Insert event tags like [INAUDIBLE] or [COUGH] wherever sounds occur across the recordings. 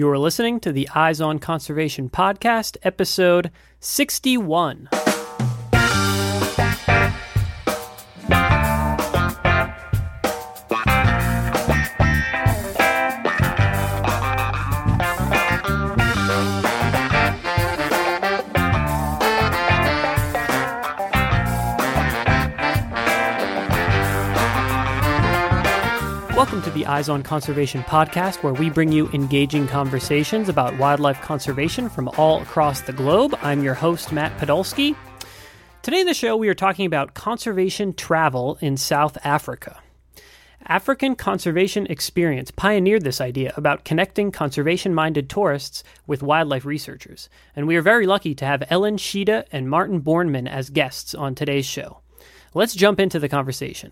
You're listening to the Eyes on Conservation podcast, episode 61. Eyes on Conservation podcast, where we bring you engaging conversations about wildlife conservation from all across the globe. I'm your host, Matt Podolsky. Today in the show, we are talking about conservation travel in South Africa. African Conservation Experience pioneered this idea about connecting conservation minded tourists with wildlife researchers, and we are very lucky to have Ellen Sziede and Martin Bornman as guests on today's show. Let's jump into the conversation.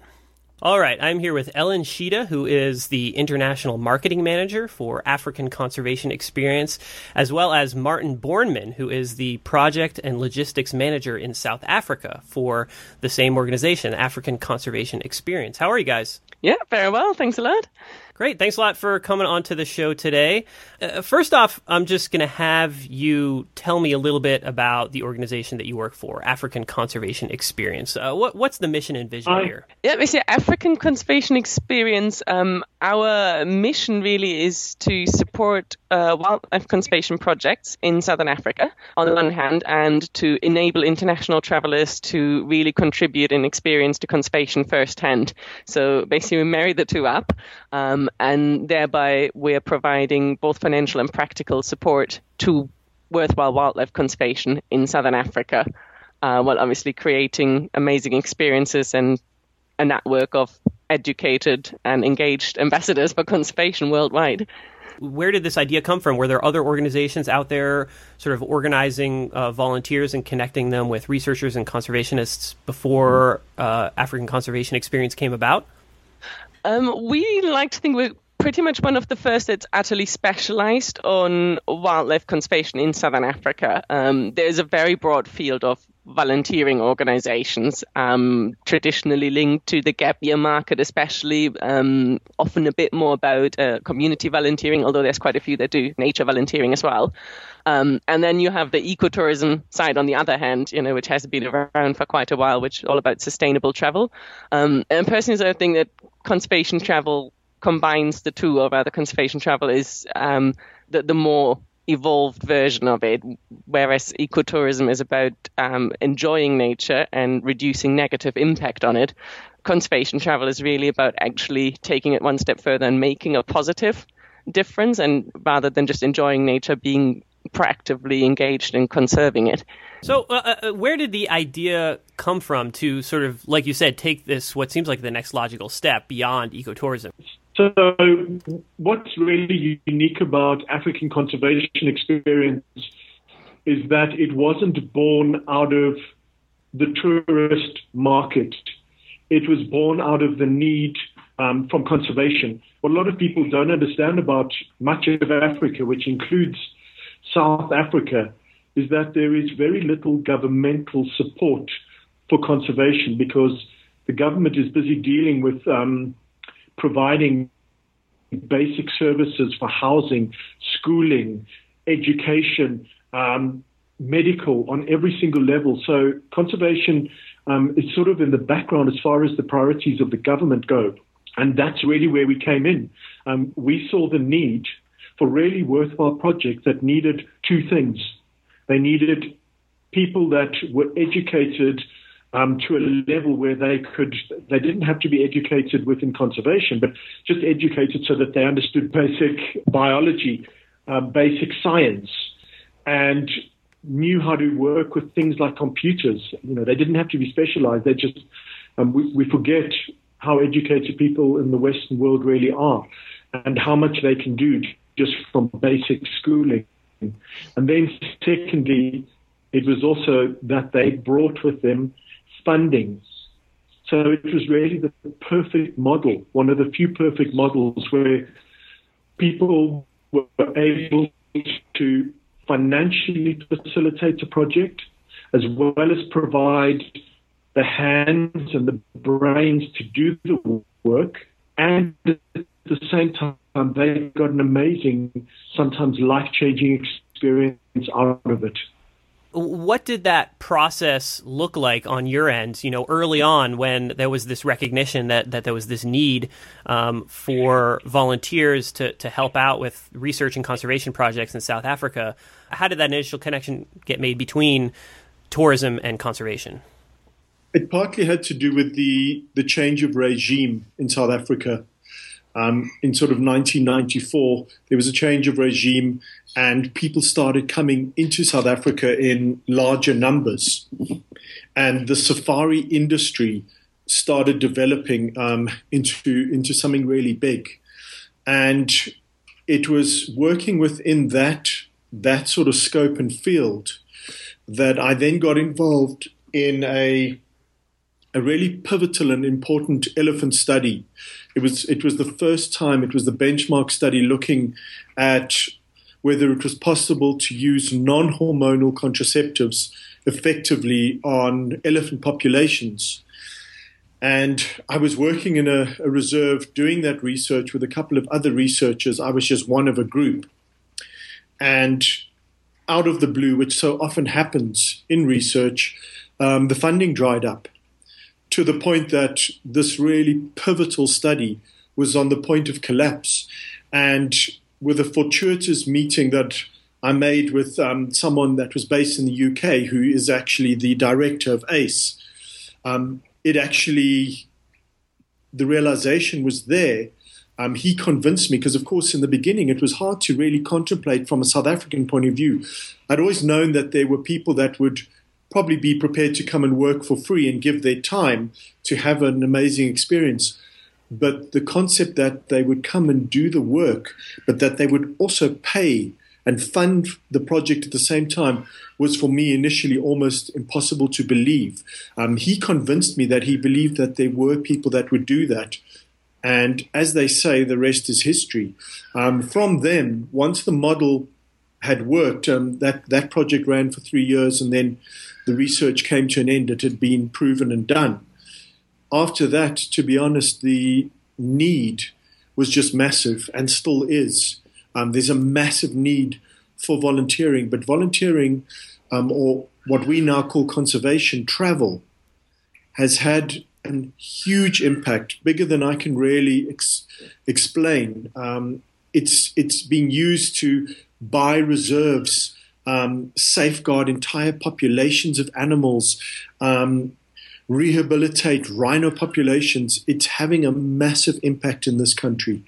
All right, I'm here with Ellen Sziede, who is the International Marketing Manager for African Conservation Experience, as well as Martin Bornman, who is the Project and Logistics Manager in South Africa for the same organization, African Conservation Experience. How are you guys? Yeah, very well. Thanks a lot. Great. Thanks a lot for coming on to the show today. Uh, first off, I'm just going to have you tell me a little bit about the organization that you work for, African Conservation Experience. Uh, what, what's the mission and vision uh, here? Yeah, say African Conservation Experience. Um, our mission really is to support uh, wildlife conservation projects in southern Africa, on the one hand, and to enable international travelers to really contribute and experience to conservation firsthand. So basically, we marry the two up. Um, and thereby we're providing both financial and practical support to worthwhile wildlife conservation in southern Africa, uh, while obviously creating amazing experiences and a network of educated and engaged ambassadors for conservation worldwide. Where did this idea come from? Were there other organizations out there sort of organizing uh, volunteers and connecting them with researchers and conservationists before uh, African Conservation Experience came about? Um, we like to think we're pretty much one of the first that's utterly specialized on wildlife conservation in southern Africa. Um, there's a very broad field of volunteering organizations, um, traditionally linked to the gap year market, especially um, often a bit more about uh, community volunteering, although there's quite a few that do nature volunteering as well. Um, and then you have the ecotourism side on the other hand, you know, which has been around for quite a while, which is all about sustainable travel. Um, and personally, I think that conservation travel combines the two, or rather, conservation travel is um, the, the more evolved version of it, whereas ecotourism is about um, enjoying nature and reducing negative impact on it. Conservation travel is really about actually taking it one step further and making a positive difference, and rather than just enjoying nature, being proactively engaged in conserving it. So, uh, uh, where did the idea come from to sort of, like you said, take this what seems like the next logical step beyond ecotourism? So, what's really unique about African conservation experience is that it wasn't born out of the tourist market. It was born out of the need um, from conservation. What a lot of people don't understand about much of Africa, which includes South Africa is that there is very little governmental support for conservation because the government is busy dealing with um, providing basic services for housing, schooling, education, um, medical on every single level. So conservation um, is sort of in the background as far as the priorities of the government go. And that's really where we came in. Um, we saw the need for really worthwhile projects that needed two things. They needed people that were educated um, to a level where they could, they didn't have to be educated within conservation, but just educated so that they understood basic biology, um, basic science, and knew how to work with things like computers. You know, they didn't have to be specialized. They just, um, we, we forget how educated people in the Western world really are and how much they can do just from basic schooling. And then, secondly, it was also that they brought with them funding. So it was really the perfect model, one of the few perfect models where people were able to financially facilitate a project as well as provide the hands and the brains to do the work and at the same time they got an amazing, sometimes life changing experience out of it. What did that process look like on your end? You know, early on when there was this recognition that, that there was this need um, for volunteers to, to help out with research and conservation projects in South Africa, how did that initial connection get made between tourism and conservation? It partly had to do with the, the change of regime in South Africa. Um, in sort of 1994, there was a change of regime, and people started coming into South Africa in larger numbers. And the safari industry started developing um, into, into something really big. And it was working within that, that sort of scope and field that I then got involved in a a really pivotal and important elephant study. It was it was the first time it was the benchmark study looking at whether it was possible to use non-hormonal contraceptives effectively on elephant populations. And I was working in a, a, reserve doing that research with a couple of other researchers. I was just one of a group. And out of the blue, which so often happens in research, um, the funding dried up to the point that this really pivotal study was on the point of collapse. And with a fortuitous meeting that I made with um, someone that was based in the UK, who is actually the director of ACE, um, it actually, the realization was there. Um, he convinced me because, of course, in the beginning it was hard to really contemplate from a South African point of view. I'd always known that there were people that would probably be prepared to come and work for free and give their time to have an amazing experience. But the concept that they would come and do the work, but that they would also pay and fund the project at the same time was for me initially almost impossible to believe. Um, he convinced me that he believed that there were people that would do that. And as they say, the rest is history. Um, from then, once the model had worked, um, that, that project ran for three years and then the research came to an end, it had been proven and done. After that, to be honest, the need was just massive and still is. Um, there's a massive need for volunteering, but volunteering, um, or what we now call conservation travel, has had a huge impact, bigger than I can really ex- explain. Um, it's it's being used to buy reserves um, safeguard entire populations of animals, um, rehabilitate rhino populations. It's having a massive impact in this country.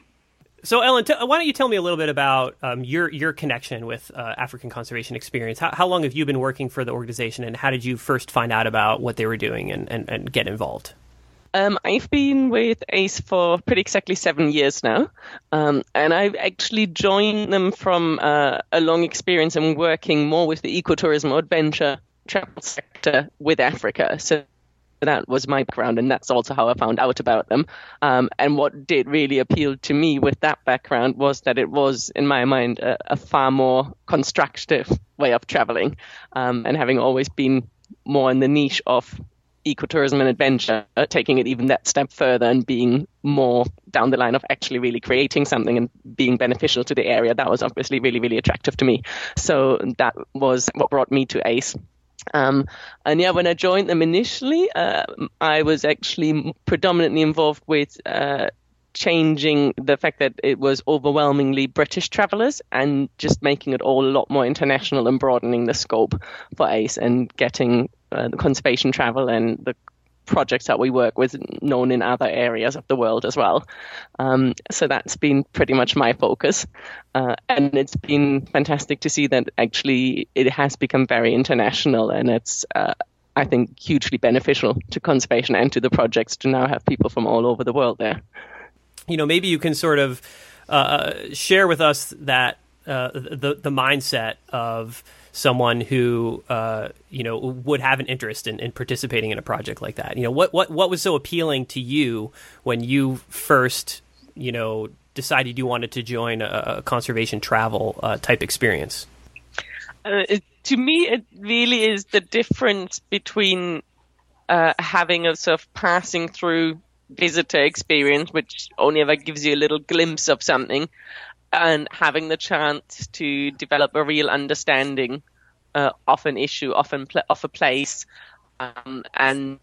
So, Ellen, t- why don't you tell me a little bit about um, your your connection with uh, African Conservation Experience? How, how, long have you been working for the organization, and how did you first find out about what they were doing and, and, and get involved? Um, I've been with ACE for pretty exactly seven years now, um, and I've actually joined them from uh, a long experience in working more with the ecotourism adventure travel sector with Africa. So that was my background, and that's also how I found out about them. Um, and what did really appeal to me with that background was that it was, in my mind, a, a far more constructive way of traveling, um, and having always been more in the niche of ecotourism and adventure, taking it even that step further and being more down the line of actually really creating something and being beneficial to the area, that was obviously really, really attractive to me. So that was what brought me to ACE. Um, and yeah, when I joined them initially, uh, I was actually predominantly involved with uh, changing the fact that it was overwhelmingly British travelers and just making it all a lot more international and broadening the scope for ACE and getting uh, the conservation travel and the projects that we work with known in other areas of the world as well. Um, so that's been pretty much my focus. Uh, and it's been fantastic to see that actually it has become very international and it's, uh, I think, hugely beneficial to conservation and to the projects to now have people from all over the world there you know, maybe you can sort of uh, share with us that uh, the the mindset of someone who uh, you know would have an interest in, in, participating in a project like that. You know, what what what was so appealing to you when you first you know decided you wanted to join a, a conservation travel uh, type experience? Uh, it, to me, it really is the difference between having a sort of passing through visitor experience, which only ever gives you a little glimpse of something, and having the chance to develop a real understanding uh, of an issue, of, an pl- of a place, um, and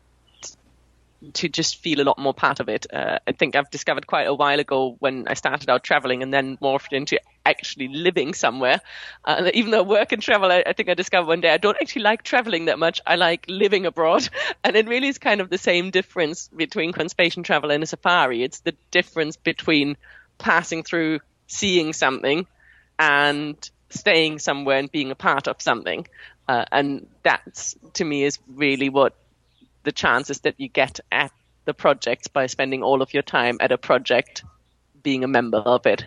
to just feel a lot more part of it. Uh, I think I've discovered quite a while ago when I started out traveling and then morphed into actually living somewhere. Uh, even though work and travel, I, I, think I discovered one day I don't actually like traveling that much. I like living abroad. [LAUGHS] And it really is kind of the same difference between conservation travel and a safari. It's the difference between passing through, seeing something, and staying somewhere and being a part of something. Uh, and that's, to me, is really what the chances that you get at the project by spending all of your time at a project being a member of it.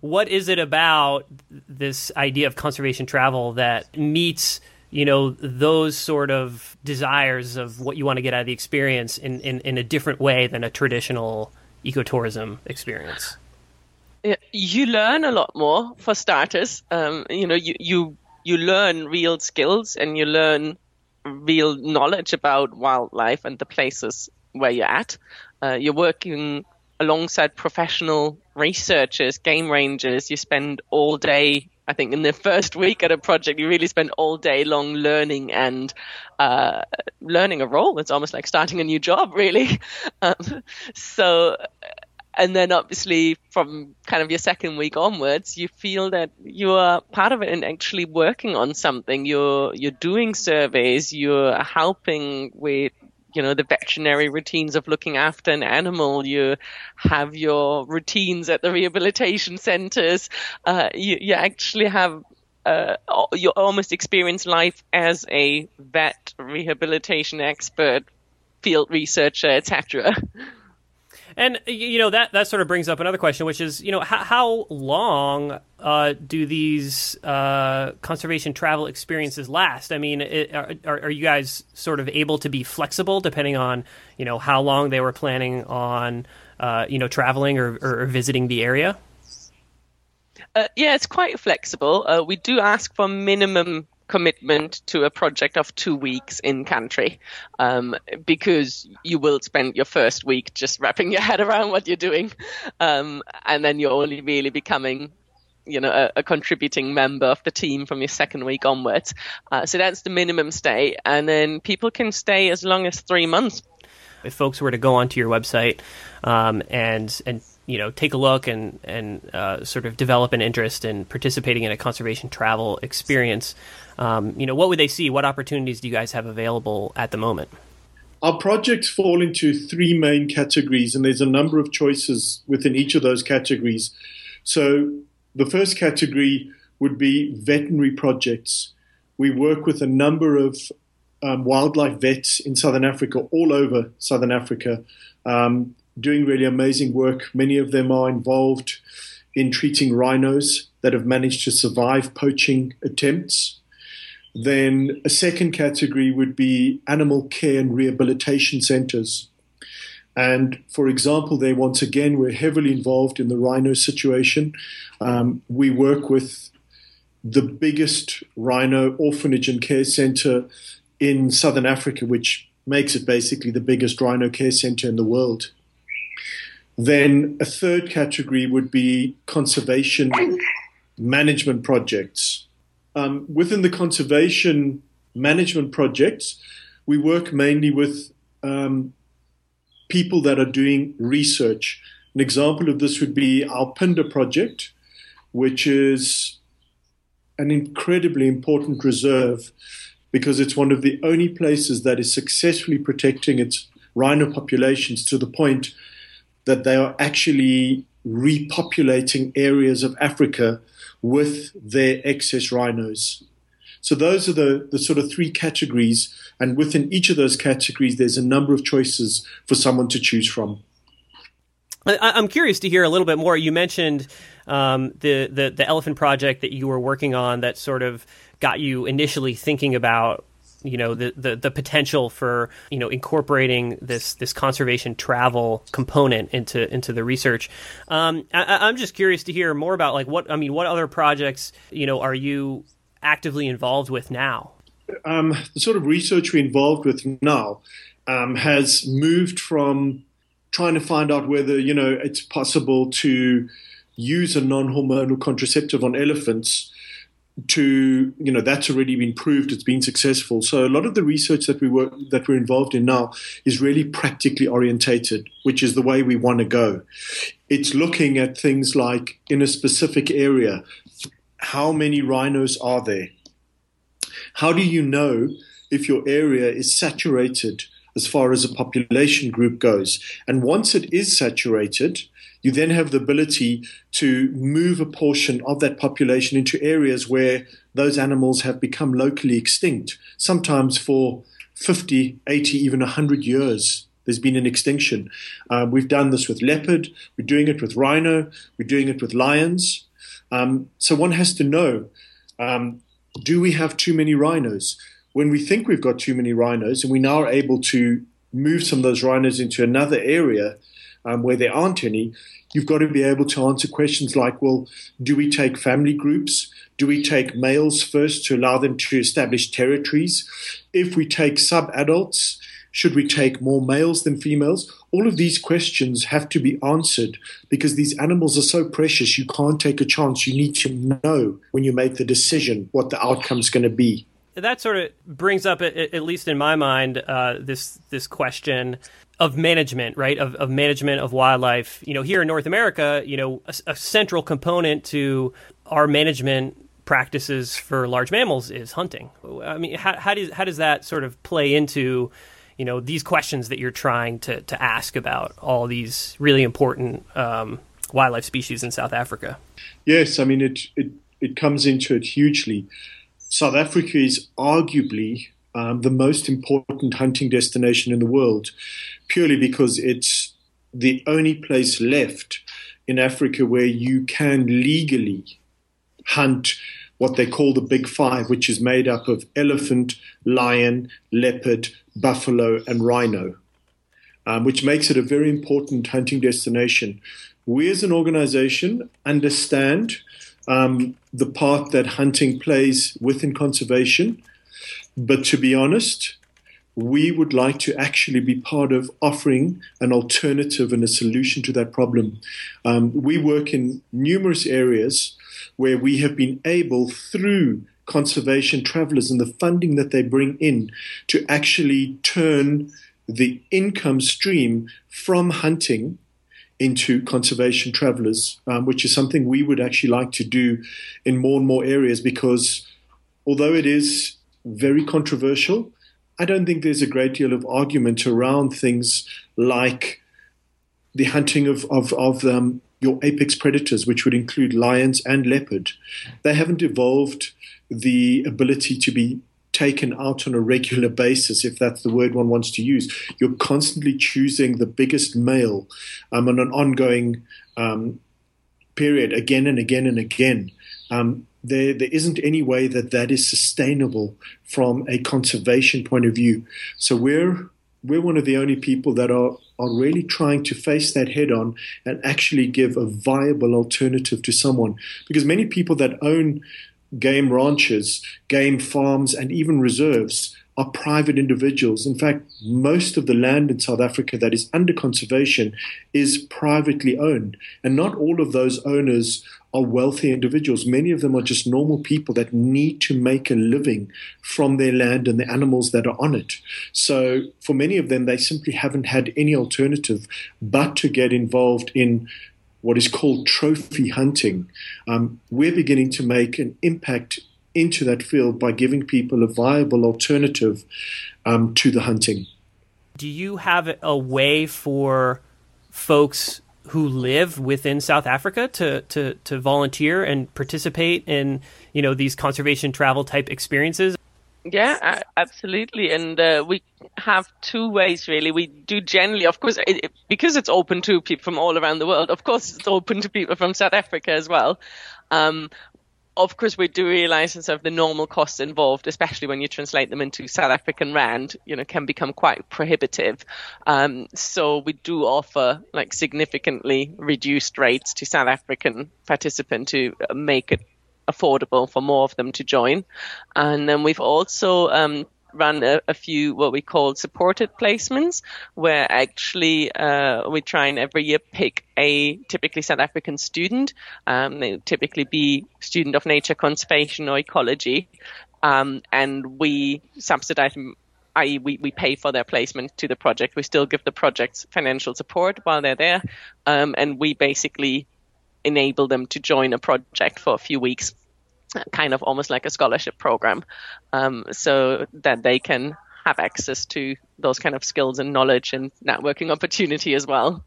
What is it about this idea of conservation travel that meets you know those sort of desires of what you want to get out of the experience in, in, in a different way than a traditional ecotourism experience? You learn a lot more for starters. Um, you know, you, you you learn real skills and you learn real knowledge about wildlife and the places where you're at. Uh, you're working alongside professional researchers, game rangers. You spend all day. I think in the [LAUGHS] first week at a project, you really spend all day long learning and uh, learning a role. It's almost like starting a new job, really. [LAUGHS] Um, so and then obviously from kind of your second week onwards you feel that you are part of it and actually working on something. You're you're doing surveys. You're helping with you know the veterinary routines of looking after an animal. You have your routines at the rehabilitation centers. Uh, you, you actually have uh, you almost experience life as a vet rehabilitation expert field researcher etc [LAUGHS] And you know that that sort of brings up another question, which is you know how, how long uh, do these uh, conservation travel experiences last? I mean, it, are, are you guys sort of able to be flexible depending on you know how long they were planning on uh, you know traveling or, or, visiting the area? Uh, yeah, it's quite flexible. Uh, we do ask for minimum commitment to a project of two weeks in country um, because you will spend your first week just wrapping your head around what you're doing um, and then you're only really becoming you know a, a, contributing member of the team from your second week onwards. Uh, so that's the minimum stay and then people can stay as long as three months. If folks were to go onto your website um, and and you know take a look and and uh, sort of develop an interest in participating in a conservation travel experience, um, you know what would they see? What opportunities do you guys have available at the moment? Our projects fall into three main categories, and there's a number of choices within each of those categories. So the first category would be veterinary projects. We work with a number of um, wildlife vets in Southern Africa, all over Southern Africa. Um, doing really amazing work. Many of them are involved in treating rhinos that have managed to survive poaching attempts. Then a second category would be animal care and rehabilitation centers. And for example, there once again, we're heavily involved in the rhino situation. Um, we work with the biggest rhino orphanage and care center in southern Africa, which makes it basically the biggest rhino care center in the world. Then a third category would be conservation management projects. Um, within the conservation management projects, we work mainly with um, people that are doing research. An example of this would be our Phinda project, which is an incredibly important reserve because it's one of the only places that is successfully protecting its rhino populations to the point that they are actually repopulating areas of Africa with their excess rhinos. So those are the, the sort of three categories, and within each of those categories, there's a number of choices for someone to choose from. I'm curious to hear a little bit more. You mentioned um, the, the the elephant project that you were working on that sort of got you initially thinking about you know the, the, the potential for you know incorporating this this conservation travel component into into the research. Um, I, I'm just curious to hear more about like what I mean. What other projects you know are you actively involved with now? Um, the sort of research we're involved with now um, has moved from trying to find out whether you know it's possible to use a non-hormonal contraceptive on elephants to you know that's already been proved it's been successful. So a lot of the research that we work that we're involved in now is really practically orientated which is the way we want to go. It's looking at things like in a specific area how many rhinos are there? How do you know if your area is saturated as far as a population group goes? And once it is saturated you then have the ability to move a portion of that population into areas where those animals have become locally extinct, sometimes for 50, 80, even 100 years. There's been an extinction. Uh, we've done this with leopard, we're doing it with rhino, we're doing it with lions. Um, so one has to know um, do we have too many rhinos? When we think we've got too many rhinos and we now are able to move some of those rhinos into another area um, where there aren't any, you've got to be able to answer questions like, well, do we take family groups? Do we take males first to allow them to establish territories? If we take sub adults, should we take more males than females? All of these questions have to be answered because these animals are so precious. You can't take a chance. You need to know when you make the decision what the outcome is going to be that sort of brings up, at, least in my mind, uh, this this question of management, right? Of, of management of wildlife. You know, here in North America, you know, a, a central component to our management practices for large mammals is hunting. I mean, how, how does how does that sort of play into you know these questions that you're trying to to ask about all these really important um, wildlife species in South Africa? Yes, I mean it it it comes into it hugely. South Africa is arguably um, the most important hunting destination in the world, purely because it's the only place left in Africa where you can legally hunt what they call the Big Five, which is made up of elephant, lion, leopard, buffalo, and rhino, um, which makes it a very important hunting destination. We as an organization understand um, the part that hunting plays within conservation but to be honest, we would like to actually be part of offering an alternative and a solution to that problem. Um, we work in numerous areas where we have been able, through conservation travelers and the funding that they bring in, to actually turn the income stream from hunting into conservation travelers, um, which is something we would actually like to do in more and more areas because although it is very controversial. I don't think there's a great deal of argument around things like the hunting of, of, of um, your apex predators, which would include lions and leopard. They haven't evolved the ability to be taken out on a regular basis, if that's the word one wants to use. You're constantly choosing the biggest male um, on an ongoing um, period again and again and again. Um, there, there isn't any way that that is sustainable from a conservation point of view. So we're we're one of the only people that are are really trying to face that head on and actually give a viable alternative to someone. Because many people that own game ranches, game farms, and even reserves are private individuals. In fact, most of the land in South Africa that is under conservation is privately owned. And not all of those owners are wealthy individuals. Many of them are just normal people that need to make a living from their land and the animals that are on it. So for many of them, they simply haven't had any alternative but to get involved in what is called trophy hunting. Um, we're beginning to make an impact into that field by giving people a viable alternative um, to the hunting. Do you have a way for folks who live within South Africa to, to, to volunteer and participate in you know these conservation travel type experiences? Yeah, absolutely. And uh, we have two ways really. We do generally, of course, it, because it's open to people from all around the world. Of course, it's open to people from South Africa as well. Um, of course, we do realize that sort of the normal costs involved, especially when you translate them into South African rand, you know, can become quite prohibitive. Um, so we do offer like significantly reduced rates to South African participants to make it affordable for more of them to join. And then we've also um, run a, a, few what we call supported placements, where actually uh, we try and every year pick a typically South African student. Um, they typically be student of nature conservation or ecology, um, and we subsidize them. I.e., we, we pay for their placement to the project. We still give the projects financial support while they're there, um, and we basically enable them to join a project for a few weeks kind of almost like a scholarship program, um, so that they can have access to those kind of skills and knowledge and networking opportunity as well.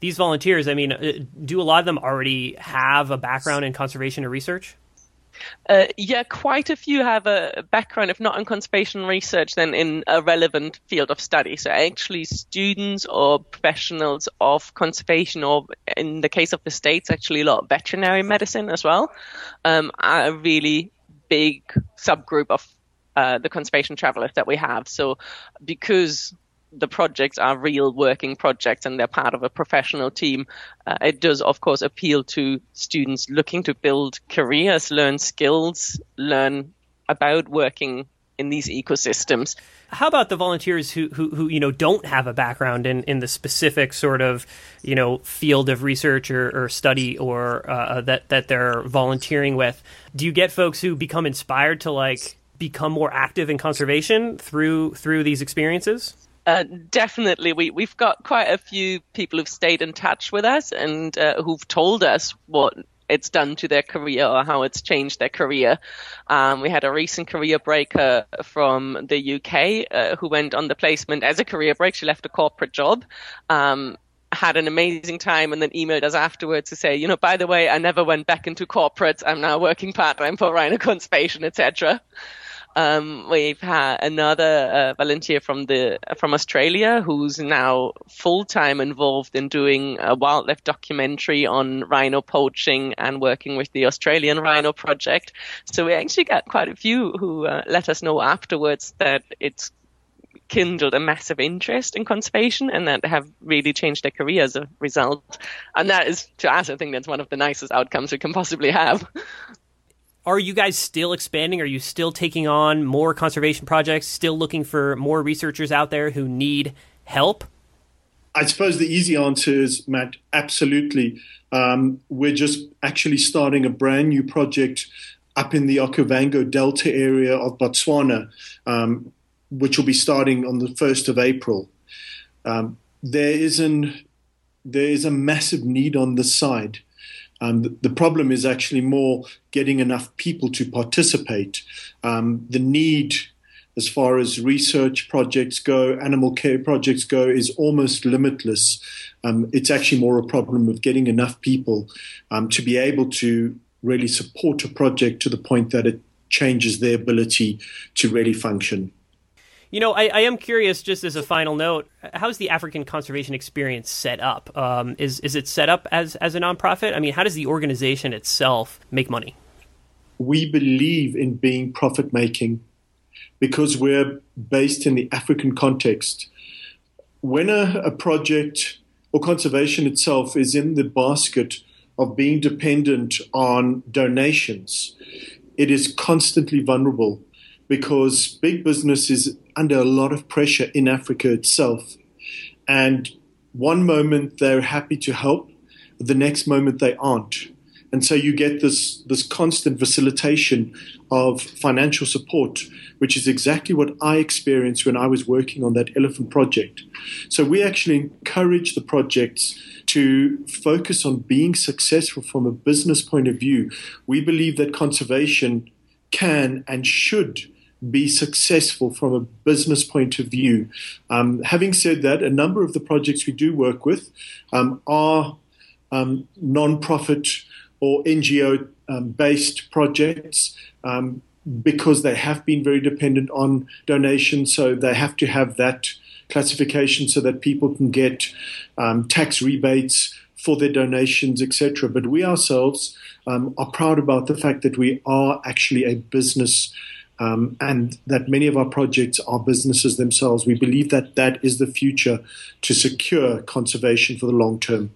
These volunteers, I mean, uh, do a lot of them already have a background in conservation or research? Uh, yeah, quite a few have a background, if not in conservation research, then in a relevant field of study. So actually, students or professionals of conservation, or in the case of the states, actually a lot of veterinary medicine as well, um, are a really big subgroup of uh, the conservation travelers that we have. So because the projects are real working projects and they're part of a professional team, uh, it does, of course, appeal to students looking to build careers, learn skills, learn about working in these ecosystems. How about the volunteers who, who, who, you know don't have a background in, in the specific sort of you know field of research or, or study or uh, that that they're volunteering with? Do you get folks who become inspired to like become more active in conservation through through these experiences? Uh, definitely, we we've got quite a few people who've stayed in touch with us and uh, who've told us what it's done to their career or how it's changed their career. Um, we had a recent career breaker from the UK uh, who went on the placement as a career break. She left a corporate job. Um, had an amazing time and then emailed us afterwards to say, you know, by the way, I never went back into corporate. I'm now working part time for Rhino Conservation, etc. Um, we've had another uh, volunteer from the from Australia who's now full time involved in doing a wildlife documentary on rhino poaching and working with the Australian Rhino Project. So we actually got quite a few who uh, let us know afterwards that it's kindled a massive interest in conservation and that have really changed their career as a result. And that is, to us, I think that's one of the nicest outcomes we can possibly have. [LAUGHS] are you guys still expanding? Are you still taking on more conservation projects? Still looking for more researchers out there who need help? I suppose the easy answer is, Matt, absolutely. Um, we're just actually starting a brand new project up in the Okavango Delta area of Botswana, um, which will be starting on the 1st of April. Um, there is an there is a massive need on the side. Um, the, problem is actually more getting enough people to participate. Um, the need, as far as research projects go, animal care projects go, is almost limitless. Um, it's actually more a problem of getting enough people um, to be able to really support a project to the point that it changes their ability to really function. You know, I, I, am curious, just as a final note, how's the African conservation experience set up? Um, is is it set up as as a nonprofit? I mean, how does the organization itself make money? We believe in being profit making because we're based in the African context. When a, a project or conservation itself is in the basket of being dependent on donations, it is constantly vulnerable because big business is under a lot of pressure in Africa itself. And one moment they're happy to help, the next moment they aren't. And so you get this, this constant facilitation of financial support, which is exactly what I experienced when I was working on that elephant project. So we actually encourage the projects to focus on being successful from a business point of view. We believe that conservation can and should be successful from a business point of view. Um, having said that, a number of the projects we do work with um, are um, non-profit or NGO um, based projects um, because they have been very dependent on donations, so they have to have that classification so that people can get um, tax rebates for their donations, etc. But we ourselves are proud about the fact that we are actually a business um, and that many of our projects are businesses themselves. We believe that that is the future to secure conservation for the long term.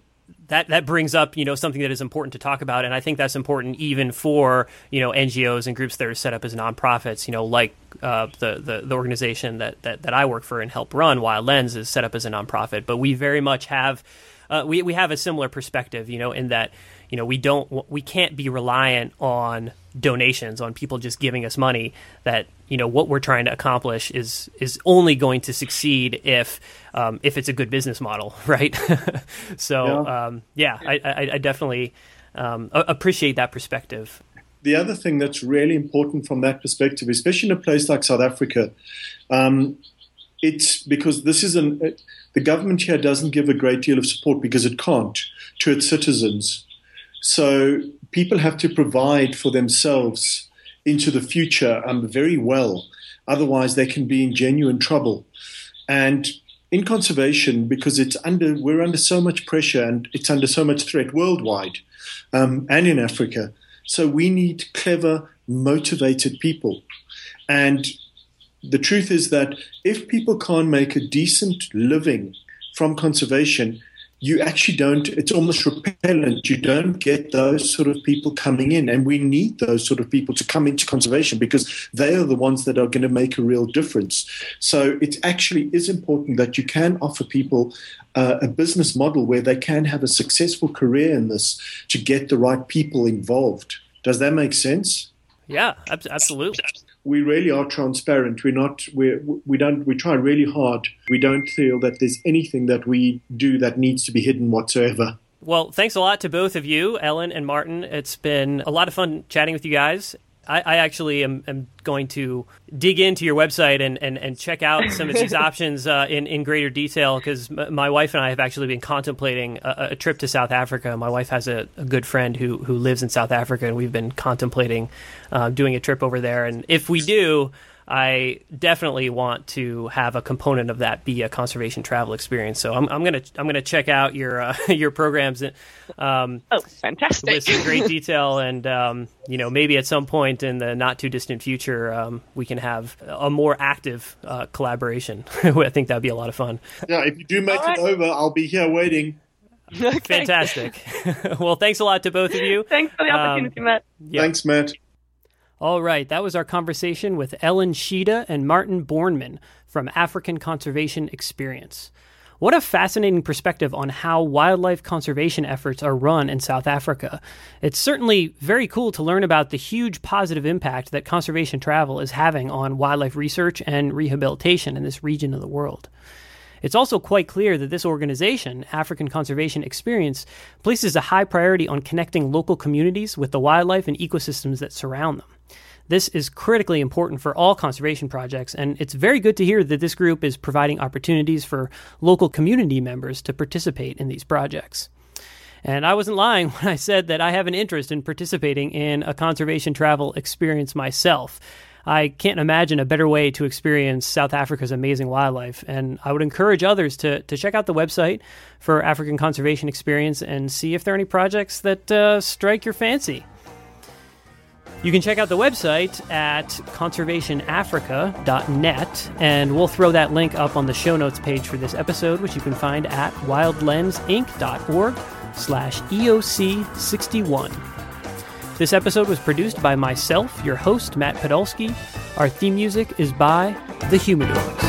that that brings up you know something that is important to talk about, and I think that's important even for you know NGOs and groups that are set up as nonprofits. You know, like uh, the, the the organization that, that that I work for and help run, Wild Lens, is set up as a nonprofit, but we very much have uh, we we have a similar perspective. You know, in that you know we don't we can't be reliant on donations on people just giving us money that you know what we're trying to accomplish is is only going to succeed if um, if it's a good business model [LAUGHS] right? [LAUGHS] So yeah, um, yeah I, I, I, definitely um, appreciate that perspective. The other thing that's really important from that perspective especially in a place like south africa um, it's because this is an the government here doesn't give a great deal of support because it can't to its citizens so people have to provide for themselves into the future um, very well. Otherwise, they can be in genuine trouble. And in conservation, because it's under we're under so much pressure and it's under so much threat worldwide um, and in Africa. So we need clever, motivated people. And the truth is that if people can't make a decent living from conservation, you actually don't, it's almost repellent. You don't get those sort of people coming in. And we need those sort of people to come into conservation because they are the ones that are going to make a real difference. So it actually is important that you can offer people uh, a business model where they can have a successful career in this to get the right people involved. Does that make sense? Yeah, absolutely we really are transparent. We're not. we're, we don't. We try really hard. We don't feel that there's anything that we do that needs to be hidden whatsoever. Well, thanks a lot to both of you, Ellen and Martin. It's been a lot of fun chatting with you guys. I, I actually am, am, going to dig into your website and, and, and check out some of these [LAUGHS] options uh, in, in greater detail because m- my wife and I have actually been contemplating a, a trip to South Africa. My wife has a, a, good friend who, who lives in South Africa, and we've been contemplating uh, doing a trip over there. And if we do, I definitely want to have a component of that be a conservation travel experience. So I'm, I'm gonna I'm gonna check out your uh, [LAUGHS] your programs. Um, oh, fantastic! With some great detail, and um, you know maybe at some point in the not too distant future, um, we can have a more active uh, collaboration. [LAUGHS] I think that'd be a lot of fun. Yeah, if you do make right. it over, I'll be here waiting. [LAUGHS] Okay. Fantastic. well, thanks a lot to both of you. Thanks for the opportunity, um, Matt. Yeah. Thanks, Matt. All right, that was our conversation with Ellen Sziede and Martin Bornman from African Conservation Experience. What a fascinating perspective on how wildlife conservation efforts are run in South Africa. It's certainly very cool to learn about the huge positive impact that conservation travel is having on wildlife research and rehabilitation in this region of the world. It's also quite clear that this organization, African Conservation Experience, places a high priority on connecting local communities with the wildlife and ecosystems that surround them. This is critically important for all conservation projects, and it's very good to hear that this group is providing opportunities for local community members to participate in these projects. And I wasn't lying [LAUGHS] when I said that I have an interest in participating in a conservation travel experience myself. I can't imagine a better way to experience South Africa's amazing wildlife, and I would encourage others to, to check out the website for African Conservation Experience and see if there are any projects that uh, strike your fancy. You can check out the website at conservationafrica.net, and we'll throw that link up on the show notes page for this episode, which you can find at wildlensinc.org slash EOC61. This episode was produced by myself, your host, Matt Podolsky. Our theme music is by The Humidors.